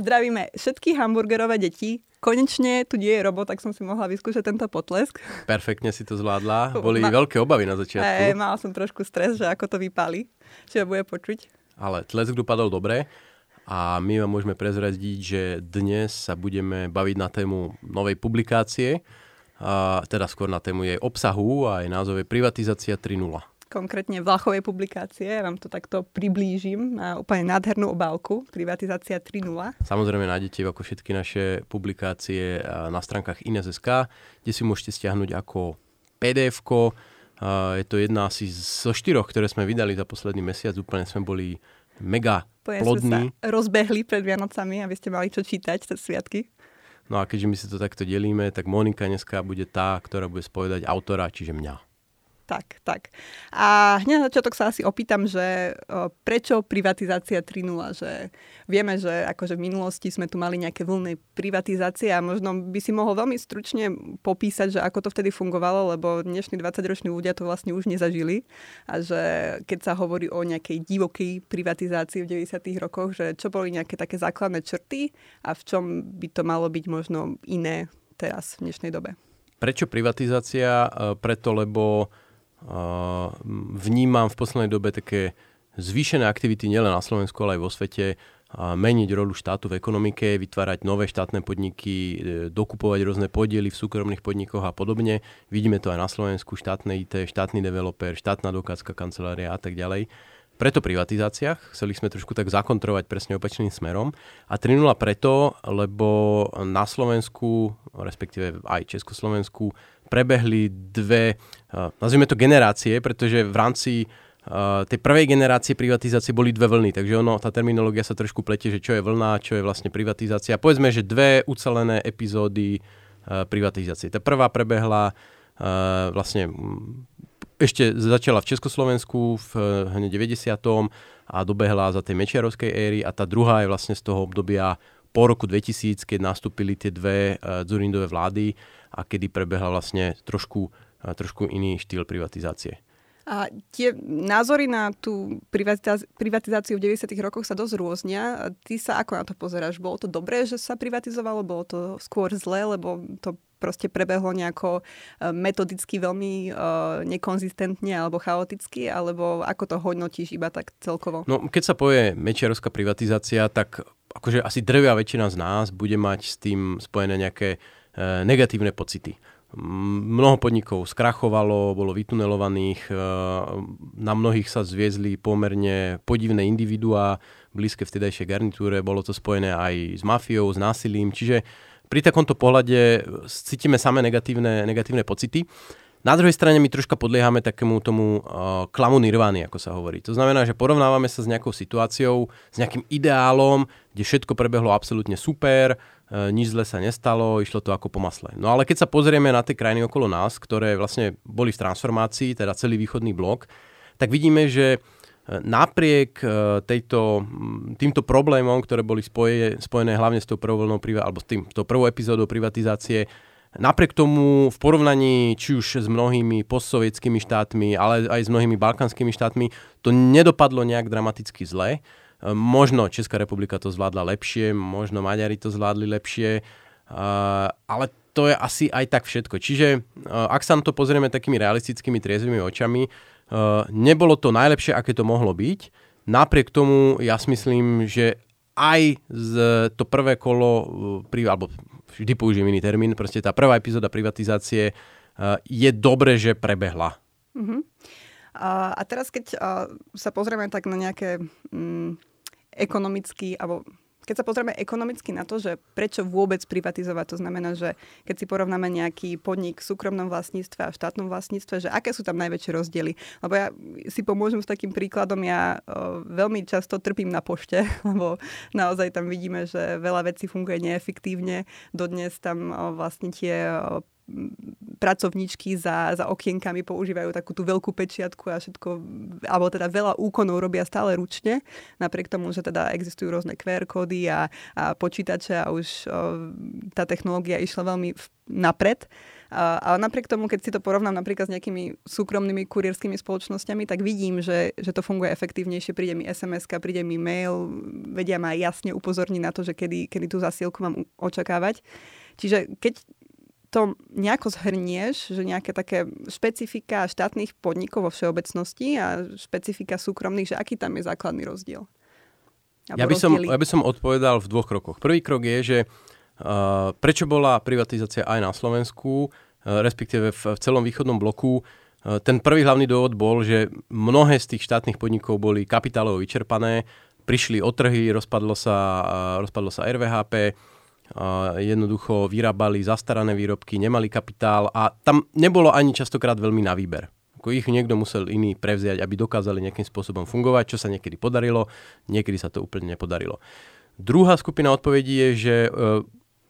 Zdravíme všetky hamburgerové deti. Konečne tu nie je robot, tak som si mohla vyskúšať tento potlesk. Perfektne si to zvládla. Boli Ma... veľké obavy na začiatku. Hey, mala som trošku stres, že ako to vypáli, že bude počuť. Ale tlesk dopadol dobre a my vám môžeme prezradiť, že dnes sa budeme baviť na tému novej publikácie, a teda skôr na tému jej obsahu a jej názov je Privatizácia 3.0 konkrétne Vlachovej publikácie. Ja vám to takto priblížim na úplne nádhernú obálku Privatizácia 3.0. Samozrejme nájdete ako všetky naše publikácie na stránkach ines.sk, kde si môžete stiahnuť ako pdf Je to jedna asi zo štyroch, ktoré sme vydali za posledný mesiac. Úplne sme boli mega Úplne plodní. Sme sa rozbehli pred Vianocami, aby ste mali čo čítať cez sviatky. No a keďže my si to takto delíme, tak Monika dneska bude tá, ktorá bude spovedať autora, čiže mňa tak, tak. A hneď na začiatok sa asi opýtam, že prečo privatizácia 3.0? Že vieme, že akože v minulosti sme tu mali nejaké vlny privatizácie a možno by si mohol veľmi stručne popísať, že ako to vtedy fungovalo, lebo dnešní 20-roční ľudia to vlastne už nezažili a že keď sa hovorí o nejakej divokej privatizácii v 90. rokoch, že čo boli nejaké také základné črty a v čom by to malo byť možno iné teraz v dnešnej dobe. Prečo privatizácia? E, preto, lebo vnímam v poslednej dobe také zvýšené aktivity nielen na Slovensku, ale aj vo svete, meniť rolu štátu v ekonomike, vytvárať nové štátne podniky, e, dokupovať rôzne podiely v súkromných podnikoch a podobne. Vidíme to aj na Slovensku, štátne IT, štátny developer, štátna dokázka kancelária a tak ďalej. Preto privatizáciách, chceli sme trošku tak zakontrovať presne opačným smerom. A 3.0 preto, lebo na Slovensku, respektíve aj Československu, prebehli dve, uh, nazvime to generácie, pretože v rámci uh, tej prvej generácie privatizácie boli dve vlny, takže ono, tá terminológia sa trošku plete, že čo je vlna, čo je vlastne privatizácia. Povedzme, že dve ucelené epizódy uh, privatizácie. Tá prvá prebehla vlastne ešte začala v Československu v hneď 90. a dobehla za tej Mečiarovskej éry a tá druhá je vlastne z toho obdobia po roku 2000, keď nastúpili tie dve uh, Zurindové vlády a kedy prebehla vlastne trošku, trošku iný štýl privatizácie. A tie názory na tú privatizáciu v 90. rokoch sa dosť rôznia. Ty sa ako na to pozeráš? Bolo to dobré, že sa privatizovalo? Bolo to skôr zlé, lebo to proste prebehlo nejako e, metodicky veľmi uh, nekonzistentne alebo chaoticky, alebo ako to hodnotíš iba tak celkovo? No, keď sa povie mečiarovská privatizácia, tak akože asi drvia väčšina z nás bude mať s tým spojené nejaké E, negatívne pocity. Mnoho podnikov skrachovalo, bolo vytunelovaných, e, na mnohých sa zviezli pomerne podivné individuá, blízke vtedajšej garnitúre, bolo to spojené aj s mafiou, s násilím, čiže pri takomto pohľade cítime samé negatívne, negatívne pocity. Na druhej strane my troška podliehame takému tomu uh, klamu nirvány, ako sa hovorí. To znamená, že porovnávame sa s nejakou situáciou, s nejakým ideálom, kde všetko prebehlo absolútne super, uh, nič zle sa nestalo, išlo to ako po masle. No ale keď sa pozrieme na tie krajiny okolo nás, ktoré vlastne boli v transformácii, teda celý východný blok, tak vidíme, že napriek tejto, týmto problémom, ktoré boli spoje, spojené hlavne s tou prvou vlnou, alebo s, tým, tou prvou epizódou privatizácie, Napriek tomu v porovnaní či už s mnohými postsovietskými štátmi, ale aj s mnohými balkánskymi štátmi, to nedopadlo nejak dramaticky zle. Možno Česká republika to zvládla lepšie, možno Maďari to zvládli lepšie, ale to je asi aj tak všetko. Čiže ak sa na to pozrieme takými realistickými triezvými očami, nebolo to najlepšie, aké to mohlo byť. Napriek tomu ja si myslím, že aj z to prvé kolo, alebo vždy použijem iný termín, proste tá prvá epizóda privatizácie uh, je dobre, že prebehla. Uh-huh. A, teraz, keď uh, sa pozrieme tak na nejaké um, ekonomický, alebo keď sa pozrieme ekonomicky na to, že prečo vôbec privatizovať, to znamená, že keď si porovnáme nejaký podnik v súkromnom vlastníctve a v štátnom vlastníctve, že aké sú tam najväčšie rozdiely. Lebo ja si pomôžem s takým príkladom, ja o, veľmi často trpím na pošte, lebo naozaj tam vidíme, že veľa vecí funguje neefektívne. Dodnes tam o, vlastne tie pracovníčky za, za okienkami používajú takú tú veľkú pečiatku a všetko, alebo teda veľa úkonov robia stále ručne, napriek tomu, že teda existujú rôzne QR kódy a, a počítače a už o, tá technológia išla veľmi napred. A, ale napriek tomu, keď si to porovnám napríklad s nejakými súkromnými kurierskými spoločnosťami, tak vidím, že, že to funguje efektívnejšie. Príde mi sms príde mi mail, vedia ma jasne upozorniť na to, že kedy, kedy tú zasielku mám očakávať. Čiže keď to nejako zhrnieš, že nejaké také špecifika štátnych podnikov vo všeobecnosti a špecifika súkromných, že aký tam je základný rozdiel? Ja by, som, ja by som odpovedal v dvoch krokoch. Prvý krok je, že uh, prečo bola privatizácia aj na Slovensku, uh, respektíve v, v celom východnom bloku. Uh, ten prvý hlavný dôvod bol, že mnohé z tých štátnych podnikov boli kapitálovo vyčerpané, prišli o trhy, rozpadlo sa, uh, rozpadlo sa RVHP, jednoducho vyrábali zastarané výrobky, nemali kapitál a tam nebolo ani častokrát veľmi na výber. Ako ich niekto musel iný prevziať, aby dokázali nejakým spôsobom fungovať, čo sa niekedy podarilo, niekedy sa to úplne nepodarilo. Druhá skupina odpovedí je, že e,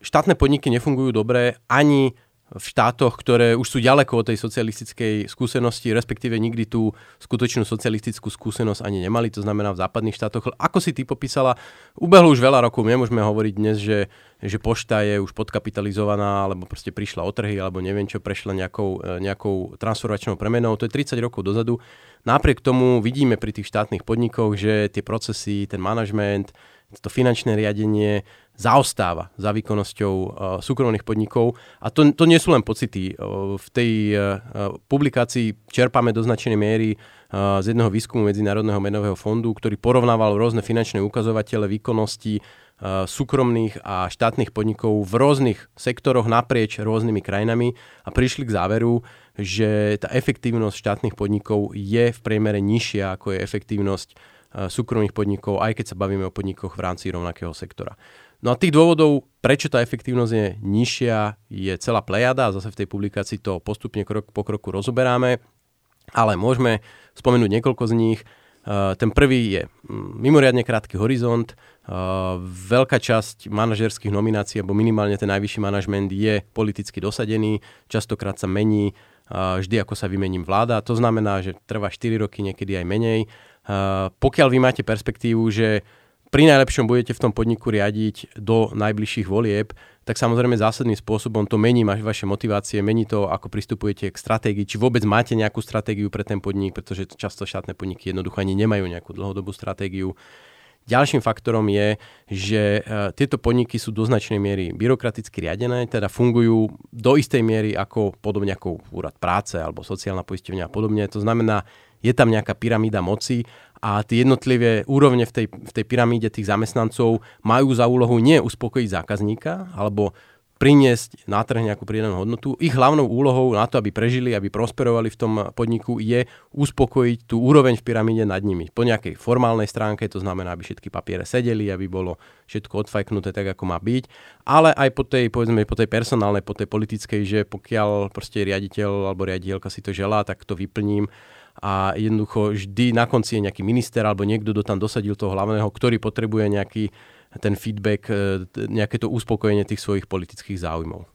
štátne podniky nefungujú dobre ani v štátoch, ktoré už sú ďaleko od tej socialistickej skúsenosti, respektíve nikdy tú skutočnú socialistickú skúsenosť ani nemali, to znamená v západných štátoch. Ako si ty popísala, ubehlo už veľa rokov, nemôžeme hovoriť dnes, že, že pošta je už podkapitalizovaná, alebo proste prišla o trhy, alebo neviem čo, prešla nejakou, e, nejakou transformačnou premenou. To je 30 rokov dozadu. Napriek tomu vidíme pri tých štátnych podnikoch, že tie procesy, ten manažment, to finančné riadenie zaostáva za výkonnosťou uh, súkromných podnikov. A to, to nie sú len pocity. Uh, v tej uh, publikácii čerpáme do značnej miery z jedného výskumu Medzinárodného menového fondu, ktorý porovnával rôzne finančné ukazovatele výkonnosti súkromných a štátnych podnikov v rôznych sektoroch naprieč rôznymi krajinami a prišli k záveru, že tá efektívnosť štátnych podnikov je v priemere nižšia ako je efektívnosť uh, súkromných podnikov, aj keď sa bavíme o podnikoch v rámci rovnakého sektora. No a tých dôvodov, prečo tá efektívnosť je nižšia, je celá plejada a zase v tej publikácii to postupne krok po kroku rozoberáme, ale môžeme spomenúť niekoľko z nich. Uh, ten prvý je mm, mimoriadne krátky horizont, uh, veľká časť manažerských nominácií, alebo minimálne ten najvyšší manažment je politicky dosadený, častokrát sa mení uh, vždy ako sa vymením vláda. To znamená, že trvá 4 roky, niekedy aj menej. Pokiaľ vy máte perspektívu, že pri najlepšom budete v tom podniku riadiť do najbližších volieb, tak samozrejme zásadným spôsobom to mení vaše motivácie, mení to, ako pristupujete k stratégii, či vôbec máte nejakú stratégiu pre ten podnik, pretože často štátne podniky jednoducho ani nemajú nejakú dlhodobú stratégiu. Ďalším faktorom je, že e, tieto podniky sú do značnej miery byrokraticky riadené, teda fungujú do istej miery ako podobne ako úrad práce alebo sociálna poisťovňa a podobne. To znamená, je tam nejaká pyramída moci a tie jednotlivé úrovne v tej, v tej pyramíde tých zamestnancov majú za úlohu nie uspokojiť zákazníka alebo priniesť na trh nejakú pridanú hodnotu. Ich hlavnou úlohou na to, aby prežili, aby prosperovali v tom podniku, je uspokojiť tú úroveň v pyramíde nad nimi. Po nejakej formálnej stránke, to znamená, aby všetky papiere sedeli, aby bolo všetko odfajknuté tak, ako má byť, ale aj po tej, povedzme, po tej personálnej, po tej politickej, že pokiaľ proste riaditeľ alebo riaditeľka si to želá, tak to vyplním a jednoducho vždy na konci je nejaký minister alebo niekto, kto tam dosadil toho hlavného, ktorý potrebuje nejaký ten feedback, e, nejaké to uspokojenie tých svojich politických záujmov.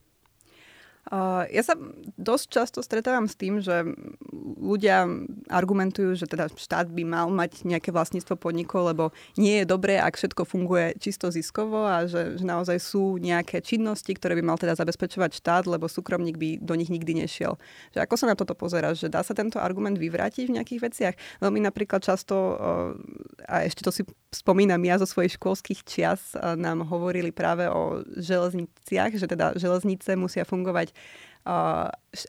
Ja sa dosť často stretávam s tým, že ľudia argumentujú, že teda štát by mal mať nejaké vlastníctvo podnikov, lebo nie je dobré, ak všetko funguje čisto ziskovo a že, že naozaj sú nejaké činnosti, ktoré by mal teda zabezpečovať štát, lebo súkromník by do nich nikdy nešiel. Že ako sa na toto pozeráš? Že dá sa tento argument vyvrátiť v nejakých veciach? Veľmi napríklad často, a ešte to si spomínam ja zo svojich školských čias, nám hovorili práve o železniciach, že teda železnice musia fungovať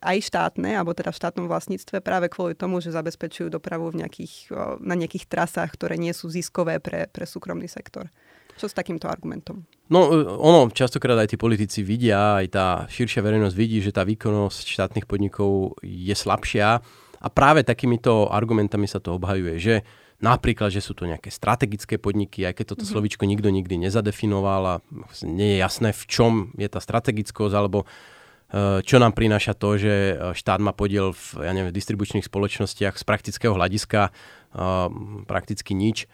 aj štátne, alebo teda v štátnom vlastníctve práve kvôli tomu, že zabezpečujú dopravu v nejakých, na nejakých trasách, ktoré nie sú ziskové pre, pre súkromný sektor. Čo s takýmto argumentom? No, e, ono, častokrát aj tí politici vidia, aj tá širšia verejnosť vidí, že tá výkonnosť štátnych podnikov je slabšia a práve takýmito argumentami sa to obhajuje, že napríklad, že sú to nejaké strategické podniky, aj keď toto mm-hmm. slovičko nikto nikdy nezadefinoval a nie je jasné, v čom je tá strategickosť, alebo čo nám prináša to, že eh, štát má podiel v ja neviem, distribučných spoločnostiach z praktického hľadiska eh, prakticky nič.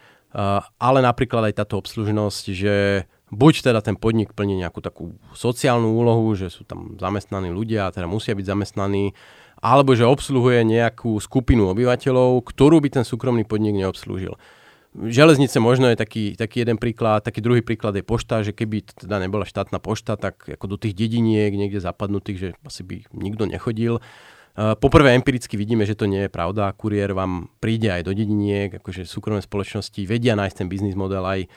Ale napríklad aj táto obslužnosť, že buď teda ten podnik plní nejakú takú sociálnu úlohu, že sú tam zamestnaní ľudia teda musia byť zamestnaní, alebo že obsluhuje nejakú skupinu obyvateľov, ktorú by ten súkromný podnik neobslúžil. Železnice možno je taký, taký jeden príklad, taký druhý príklad je pošta, že keby teda nebola štátna pošta, tak ako do tých dediniek niekde zapadnutých, že asi by nikto nechodil. Poprvé empiricky vidíme, že to nie je pravda. Kuriér vám príde aj do dediniek, akože súkromné spoločnosti vedia nájsť ten biznis model aj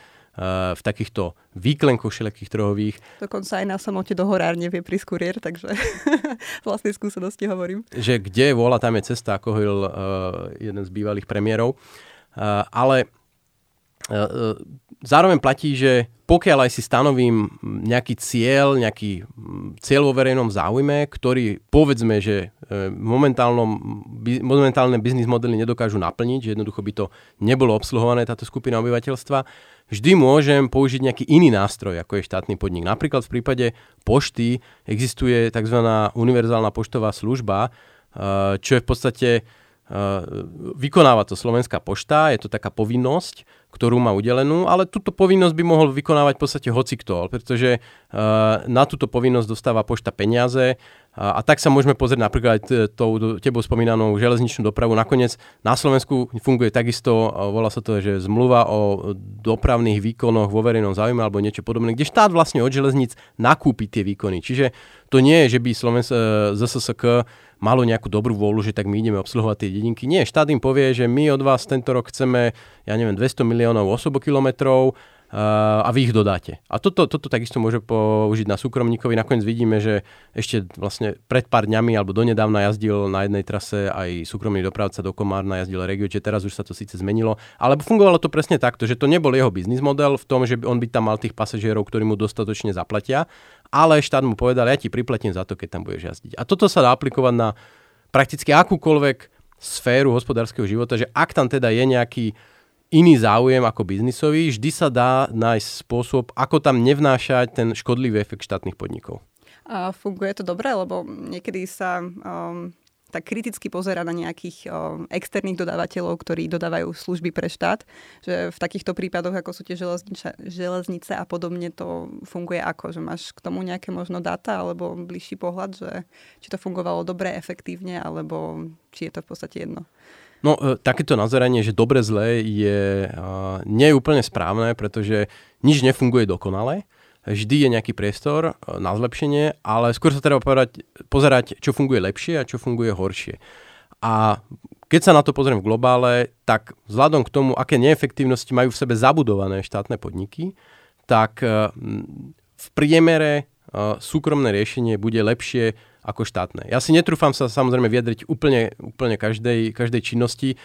v takýchto výklenkoch všelijakých trhových. Dokonca aj na samote do horárne vie prísť kuriér, takže vlastnej skúsenosti hovorím. Že kde vola, tam je cesta, ako hovoril uh, jeden z bývalých premiérov. Uh, ale zároveň platí, že pokiaľ aj si stanovím nejaký cieľ, nejaký cieľ vo verejnom záujme, ktorý povedzme, že momentálnom, momentálne biznis modely nedokážu naplniť, že jednoducho by to nebolo obsluhované táto skupina obyvateľstva, vždy môžem použiť nejaký iný nástroj, ako je štátny podnik. Napríklad v prípade pošty existuje tzv. univerzálna poštová služba, čo je v podstate vykonáva to Slovenská pošta, je to taká povinnosť, ktorú má udelenú, ale túto povinnosť by mohol vykonávať v podstate hocikto, pretože uh, na túto povinnosť dostáva pošta peniaze a, tak sa môžeme pozrieť napríklad tou tebou spomínanou železničnú dopravu. Nakoniec na Slovensku funguje takisto, volá sa to, že zmluva o dopravných výkonoch vo verejnom záujme alebo niečo podobné, kde štát vlastne od železníc nakúpi tie výkony. Čiže to nie je, že by Slovens, ZSSK malo nejakú dobrú vôľu, že tak my ideme obsluhovať tie dedinky. Nie, štát im povie, že my od vás tento rok chceme, ja neviem, 200 miliónov osobokilometrov a vy ich dodáte. A toto, toto takisto môže použiť na súkromníkovi. Nakoniec vidíme, že ešte vlastne pred pár dňami alebo donedávna jazdil na jednej trase aj súkromný dopravca do Komárna, jazdil Regio, čiže teraz už sa to síce zmenilo. Ale fungovalo to presne takto, že to nebol jeho biznis model v tom, že on by tam mal tých pasažierov, ktorí mu dostatočne zaplatia, ale štát mu povedal, ja ti priplatím za to, keď tam budeš jazdiť. A toto sa dá aplikovať na prakticky akúkoľvek sféru hospodárskeho života, že ak tam teda je nejaký iný záujem ako biznisový, vždy sa dá nájsť spôsob, ako tam nevnášať ten škodlivý efekt štátnych podnikov. A funguje to dobre, lebo niekedy sa um, tak kriticky pozera na nejakých externých dodávateľov, ktorí dodávajú služby pre štát, že v takýchto prípadoch, ako sú tie železnice, železnice a podobne, to funguje ako, že máš k tomu nejaké možno dáta alebo bližší pohľad, že či to fungovalo dobre, efektívne, alebo či je to v podstate jedno. No, e, takéto nazeranie, že dobre zlé je nie je úplne správne, pretože nič nefunguje dokonale. Vždy je nejaký priestor uh, na zlepšenie, ale skôr sa treba povedať, pozerať, čo funguje lepšie a čo funguje horšie. A keď sa na to pozriem v globále, tak vzhľadom k tomu, aké neefektívnosti majú v sebe zabudované štátne podniky, tak uh, v priemere súkromné riešenie bude lepšie ako štátne. Ja si netrúfam sa samozrejme vyjadriť úplne, úplne každej, každej činnosti.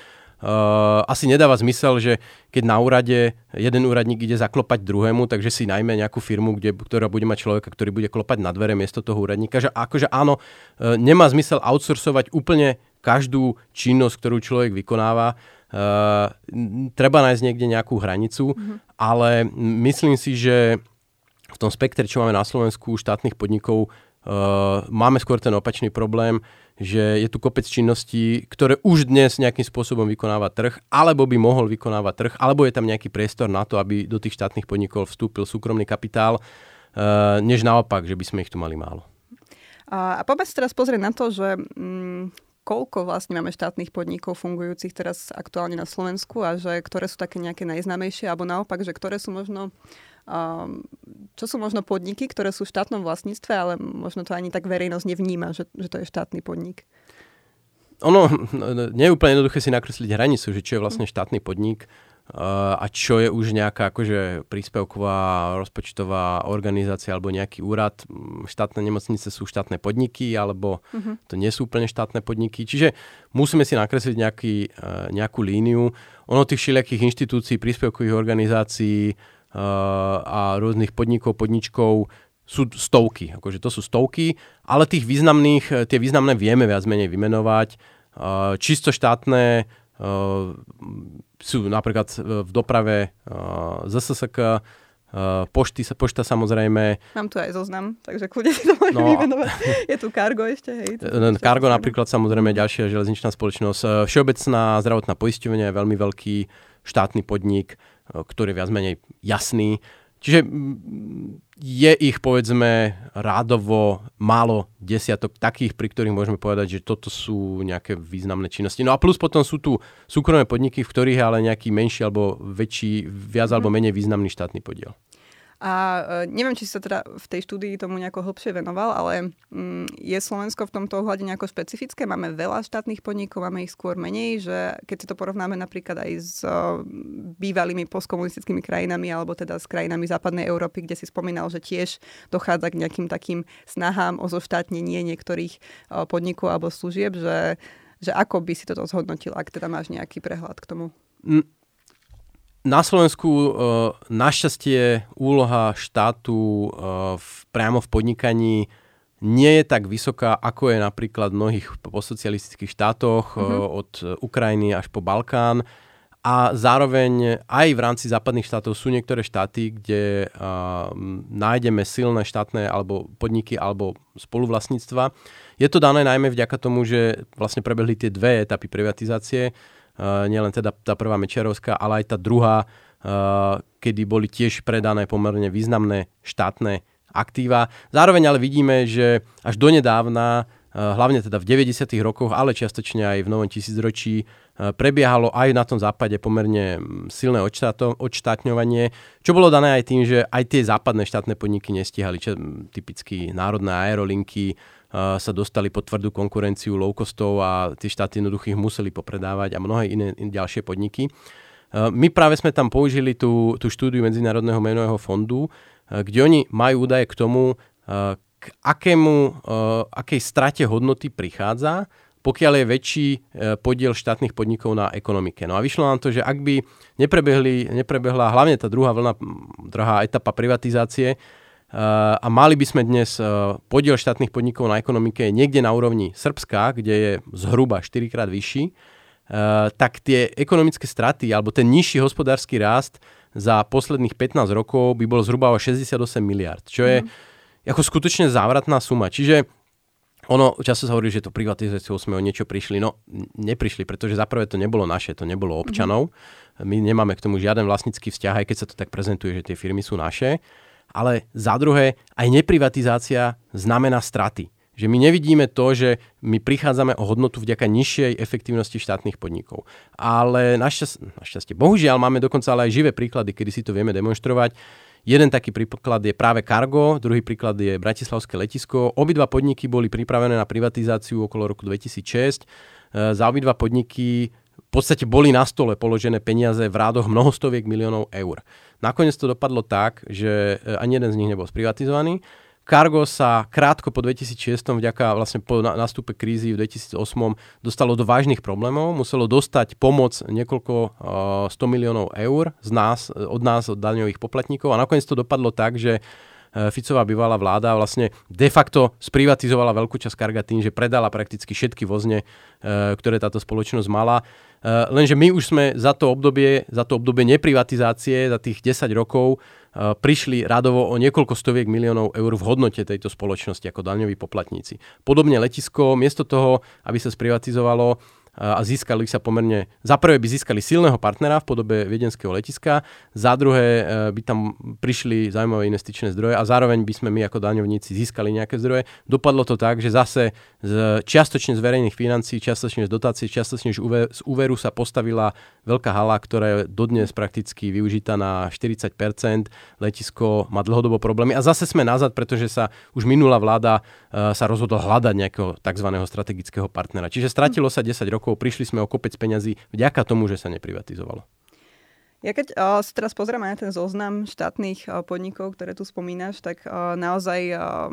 Uh, asi nedáva zmysel, že keď na úrade jeden úradník ide zaklopať druhému, takže si najmä nejakú firmu, kde, ktorá bude mať človeka, ktorý bude klopať na dvere miesto toho úradníka. Že akože áno, uh, nemá zmysel outsourcovať úplne každú činnosť, ktorú človek vykonáva. Uh, treba nájsť niekde nejakú hranicu, mm-hmm. ale myslím si, že v tom spektre, čo máme na Slovensku štátnych podnikov, máme skôr ten opačný problém, že je tu kopec činností, ktoré už dnes nejakým spôsobom vykonáva trh, alebo by mohol vykonávať trh, alebo je tam nejaký priestor na to, aby do tých štátnych podnikov vstúpil súkromný kapitál, uh, než naopak, že by sme ich tu mali málo. A, a poďme sa teraz pozrieť na to, že mm, koľko vlastne máme štátnych podnikov fungujúcich teraz aktuálne na Slovensku a že ktoré sú také nejaké najznámejšie, alebo naopak, že ktoré sú možno Um, čo sú možno podniky, ktoré sú v štátnom vlastníctve, ale možno to ani tak verejnosť nevníma, že, že to je štátny podnik? Ono, nie je úplne jednoduché si nakresliť hranicu, že čo je vlastne štátny podnik uh, a čo je už nejaká akože príspevková rozpočtová organizácia alebo nejaký úrad. Štátne nemocnice sú štátne podniky alebo uh-huh. to nie sú úplne štátne podniky. Čiže musíme si nakresliť nejaký, uh, nejakú líniu. Ono tých všelijakých inštitúcií, príspevkových organizácií, a rôznych podnikov, podničkov sú stovky, akože to sú stovky, ale tých významných, e, tie významné vieme viac menej vymenovať. Čisto štátne e, sú napríklad v doprave ZSSK, pošty, pošta samozrejme. Mám tu aj zoznam, takže kľudne si to môžem no, vymenovať. Je tu Cargo ešte, hej. Cargo napríklad samozrejme ďalšia železničná spoločnosť. Všeobecná zdravotná poisťovňa je veľmi veľký štátny podnik ktorý je viac menej jasný. čiže je ich povedzme rádovo málo desiatok takých, pri ktorých môžeme povedať, že toto sú nejaké významné činnosti. No a plus potom sú tu súkromné podniky, v ktorých je ale nejaký menší alebo väčší, viac alebo mhm. menej významný štátny podiel. A uh, neviem, či sa teda v tej štúdii tomu nejako hlbšie venoval, ale um, je Slovensko v tomto ohľade nejako špecifické? Máme veľa štátnych podnikov, máme ich skôr menej, že keď si to porovnáme napríklad aj s uh, bývalými postkomunistickými krajinami alebo teda s krajinami západnej Európy, kde si spomínal, že tiež dochádza k nejakým takým snahám o zoštátnenie niektorých uh, podnikov alebo služieb, že, že ako by si toto zhodnotil, ak teda máš nejaký prehľad k tomu? Mm na Slovensku e, našťastie úloha štátu e, v, priamo v podnikaní nie je tak vysoká, ako je napríklad v mnohých postsocialistických štátoch mm-hmm. od Ukrajiny až po Balkán. A zároveň aj v rámci západných štátov sú niektoré štáty, kde uh, nájdeme silné štátne alebo podniky alebo spoluvlastníctva. Je to dané najmä vďaka tomu, že vlastne prebehli tie dve etapy privatizácie Eh, nielen teda tá prvá Mečiarovská, ale aj tá druhá, eh, kedy boli tiež predané pomerne významné štátne aktíva. Zároveň ale vidíme, že až donedávna, eh, hlavne teda v 90. rokoch, ale čiastočne aj v novom tisícročí, prebiehalo aj na tom západe pomerne mm, silné odštátňovanie, čo bolo dané aj tým, že aj tie západné štátne podniky nestihali, čo, mm, typicky národné aerolinky, sa dostali pod tvrdú konkurenciu low costov a tie štáty jednoducho ich museli popredávať a mnohé iné, ďalšie podniky. My práve sme tam použili tú, tú štúdiu Medzinárodného menového fondu, kde oni majú údaje k tomu, k akému, akej strate hodnoty prichádza, pokiaľ je väčší podiel štátnych podnikov na ekonomike. No a vyšlo nám to, že ak by neprebehli, neprebehla hlavne tá druhá vlna, druhá etapa privatizácie, a mali by sme dnes e, podiel štátnych podnikov na ekonomike niekde na úrovni Srbska, kde je zhruba 4 krát vyšší, e, tak tie ekonomické straty alebo ten nižší hospodársky rast za posledných 15 rokov by bol zhruba o 68 miliard, čo je mm. ako skutočne závratná suma. Čiže ono, často sa hovorí, že to privatizáciou sme o niečo prišli. No, neprišli, pretože zaprvé to nebolo naše, to nebolo občanov. Mm. My nemáme k tomu žiaden vlastnícky vzťah, aj keď sa to tak prezentuje, že tie firmy sú naše ale za druhé aj neprivatizácia znamená straty. Že my nevidíme to, že my prichádzame o hodnotu vďaka nižšej efektívnosti štátnych podnikov. Ale našťastie, našťastie, bohužiaľ máme dokonca ale aj živé príklady, kedy si to vieme demonstrovať. Jeden taký príklad je práve Cargo, druhý príklad je Bratislavské letisko. Obidva podniky boli pripravené na privatizáciu okolo roku 2006. E, za obidva podniky v podstate boli na stole položené peniaze v rádoch mnohostoviek miliónov eur. Nakoniec to dopadlo tak, že e, ani jeden z nich nebol sprivatizovaný. Cargo sa krátko po 2006, vďaka vlastne po nastupe krízy v 2008 dostalo do vážnych problémov, muselo dostať pomoc niekoľko uh, 100 miliónov eur z nás, od nás, od daňových poplatníkov a nakoniec to dopadlo tak, že E, Ficová bývalá vláda vlastne de facto sprivatizovala veľkú časť Karga tým, že predala prakticky všetky vozne, e, ktoré táto spoločnosť mala. E, lenže my už sme za to obdobie, za to obdobie neprivatizácie, za tých 10 rokov prišli radovo o niekoľko stoviek miliónov eur v hodnote tejto spoločnosti ako daňoví poplatníci. Podobne letisko, miesto toho, aby sa sprivatizovalo, a získali sa pomerne, za prvé by získali silného partnera v podobe viedenského letiska, za druhé e, by tam prišli zaujímavé investičné zdroje a zároveň by sme my ako daňovníci získali nejaké zdroje. Dopadlo to tak, že zase z, čiastočne z verejných financií, čiastočne z dotácií, čiastočne z úveru sa postavila veľká hala, ktorá je dodnes prakticky využitá na 40%. Letisko má dlhodobo problémy a zase sme nazad, pretože sa už minulá vláda uh, sa rozhodla hľadať nejakého tzv. strategického partnera. Čiže stratilo sa 10 rokov rokov, prišli sme o kopec peňazí vďaka tomu, že sa neprivatizovalo. Ja keď uh, si teraz pozrieme na ten zoznam štátnych uh, podnikov, ktoré tu spomínaš, tak uh, naozaj uh,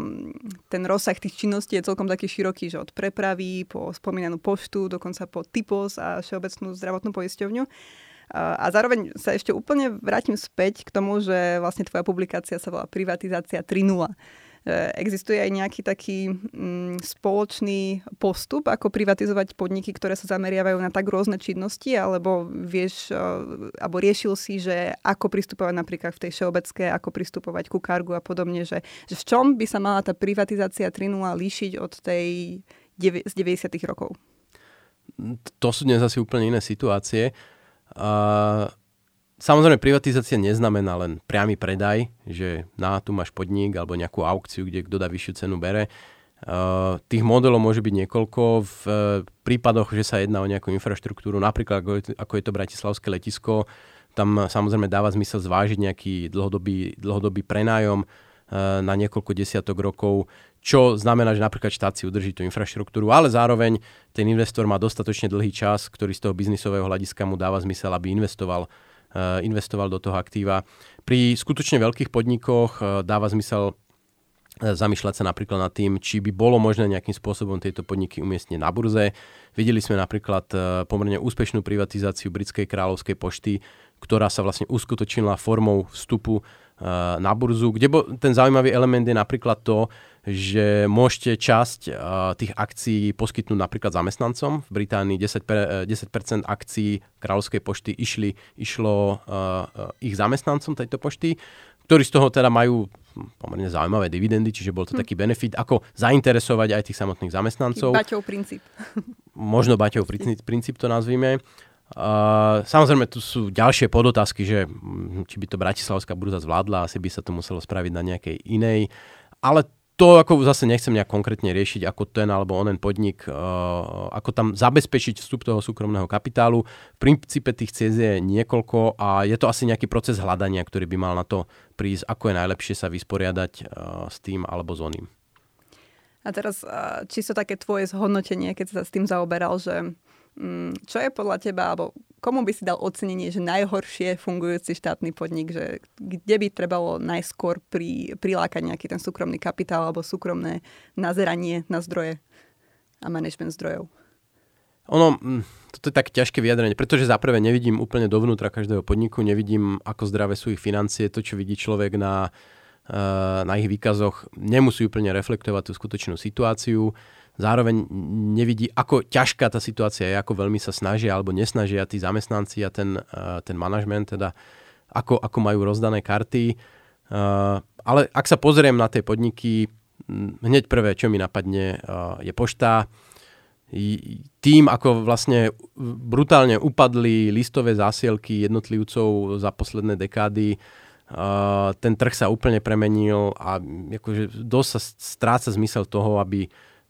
ten rozsah tých činností je celkom taký široký, že od prepravy po spomínanú poštu, dokonca po typos a všeobecnú zdravotnú poisťovňu. Uh, a zároveň sa ešte úplne vrátim späť k tomu, že vlastne tvoja publikácia sa volá Privatizácia 3.0. E, existuje aj nejaký taký mm, spoločný postup, ako privatizovať podniky, ktoré sa zameriavajú na tak rôzne činnosti, alebo vieš, uh, alebo riešil si, že ako pristupovať napríklad v tej všeobecké, ako pristupovať ku kargu a podobne, že, že v čom by sa mala tá privatizácia 3.0 líšiť od tej z 90. rokov? To sú dnes asi úplne iné situácie. Uh, samozrejme, privatizácia neznamená len priamy predaj, že na tu máš podnik alebo nejakú aukciu, kde kto dá vyššiu cenu bere. Uh, tých modelov môže byť niekoľko. V uh, prípadoch, že sa jedná o nejakú infraštruktúru, napríklad ako je, ako je to Bratislavské letisko, tam samozrejme dáva zmysel zvážiť nejaký dlhodobý, dlhodobý prenájom uh, na niekoľko desiatok rokov, čo znamená, že napríklad štát si udrží tú infraštruktúru, ale zároveň ten investor má dostatočne dlhý čas, ktorý z toho biznisového hľadiska mu dáva zmysel, aby investoval, investoval do toho aktíva. Pri skutočne veľkých podnikoch dáva zmysel zamýšľať sa napríklad nad tým, či by bolo možné nejakým spôsobom tieto podniky umiestniť na burze. Videli sme napríklad pomerne úspešnú privatizáciu britskej kráľovskej pošty, ktorá sa vlastne uskutočnila formou vstupu na burzu, kde ten zaujímavý element je napríklad to, že môžete časť uh, tých akcií poskytnúť napríklad zamestnancom. V Británii 10%, 10% akcií Kráľovskej pošty išli, išlo uh, ich zamestnancom tejto pošty, ktorí z toho teda majú pomerne zaujímavé dividendy, čiže bol to hm. taký benefit, ako zainteresovať aj tých samotných zamestnancov. Baťov princíp. Možno Baťov princíp, princíp to nazvime. Uh, samozrejme, tu sú ďalšie podotázky, že hm, či by to Bratislavská burza zvládla, asi by sa to muselo spraviť na nejakej inej. Ale to ako zase nechcem nejak konkrétne riešiť, ako ten alebo onen podnik, uh, ako tam zabezpečiť vstup toho súkromného kapitálu. V princípe tých ciest je niekoľko a je to asi nejaký proces hľadania, ktorý by mal na to prísť, ako je najlepšie sa vysporiadať uh, s tým alebo s oným. A teraz uh, čisto také tvoje zhodnotenie, keď sa s tým zaoberal, že čo je podľa teba, alebo komu by si dal ocenenie, že najhoršie fungujúci štátny podnik, že kde by trebalo najskôr pri, prilákať nejaký ten súkromný kapitál alebo súkromné nazeranie na zdroje a management zdrojov? Ono, mm, toto je tak ťažké vyjadrenie, pretože zaprvé nevidím úplne dovnútra každého podniku, nevidím, ako zdravé sú ich financie, to, čo vidí človek na, eh, na ich výkazoch, nemusí úplne reflektovať tú skutočnú situáciu zároveň nevidí, ako ťažká tá situácia je, ako veľmi sa snažia alebo nesnažia tí zamestnanci a ten, ten manažment, teda ako, ako majú rozdané karty. Ale ak sa pozriem na tie podniky, hneď prvé, čo mi napadne, je pošta. Tým, ako vlastne brutálne upadli listové zásielky jednotlivcov za posledné dekády, ten trh sa úplne premenil a akože dosť sa stráca zmysel toho, aby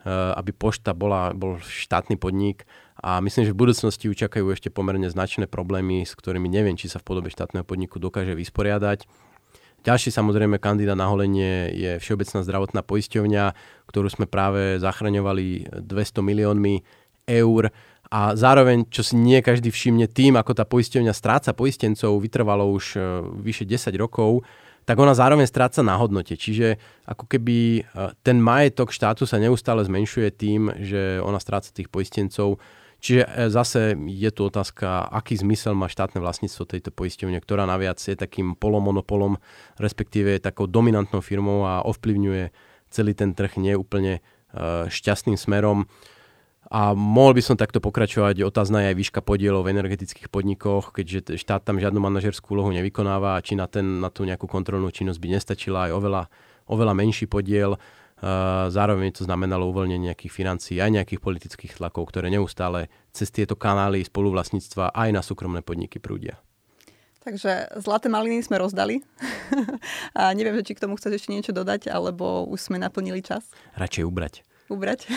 aby pošta bola, bol štátny podnik. A myslím, že v budúcnosti učakajú ešte pomerne značné problémy, s ktorými neviem, či sa v podobe štátneho podniku dokáže vysporiadať. Ďalší samozrejme kandidát na holenie je Všeobecná zdravotná poisťovňa, ktorú sme práve zachraňovali 200 miliónmi eur. A zároveň, čo si nie každý všimne, tým, ako tá poisťovňa stráca poistencov, vytrvalo už eh, vyše 10 rokov, tak ona zároveň stráca na hodnote. Čiže ako keby e, ten majetok štátu sa neustále zmenšuje tým, že ona stráca tých poistencov. Čiže e, zase je tu otázka, aký zmysel má štátne vlastníctvo tejto poisťovne, ktorá naviac je takým polomonopolom, respektíve je takou dominantnou firmou a ovplyvňuje celý ten trh neúplne e, šťastným smerom. A mohol by som takto pokračovať, otázna je aj výška podielov v energetických podnikoch, keďže štát tam žiadnu manažerskú úlohu nevykonáva, či na, ten, na tú nejakú kontrolnú činnosť by nestačila aj oveľa, oveľa menší podiel. Zároveň to znamenalo uvoľnenie nejakých financií, aj nejakých politických tlakov, ktoré neustále cez tieto kanály spoluvlastníctva aj na súkromné podniky prúdia. Takže zlaté maliny sme rozdali. a neviem, či k tomu chceš ešte niečo dodať, alebo už sme naplnili čas. Radšej ubrať ubrať.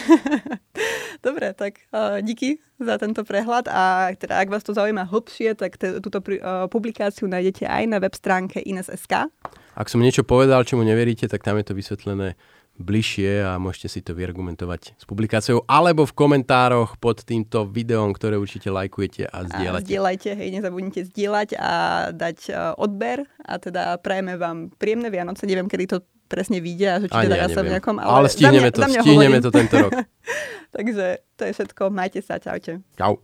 Dobre, tak uh, díky za tento prehľad a teda ak vás to zaujíma hlbšie, tak t- túto uh, publikáciu nájdete aj na web stránke Ines.sk. Ak som niečo povedal, čomu neveríte, tak tam je to vysvetlené bližšie a môžete si to vyargumentovať s publikáciou alebo v komentároch pod týmto videom, ktoré určite lajkujete a zdieľate. A zdieľajte, hej, nezabudnite zdieľať a dať uh, odber a teda prajeme vám príjemné Vianoce. Neviem, kedy to presne vyjde a že či teda ja sa v nejakom... Ale, ale stihneme, mňa, to, stihneme to tento rok. Takže to je všetko. Majte sa. Čaute. Čau.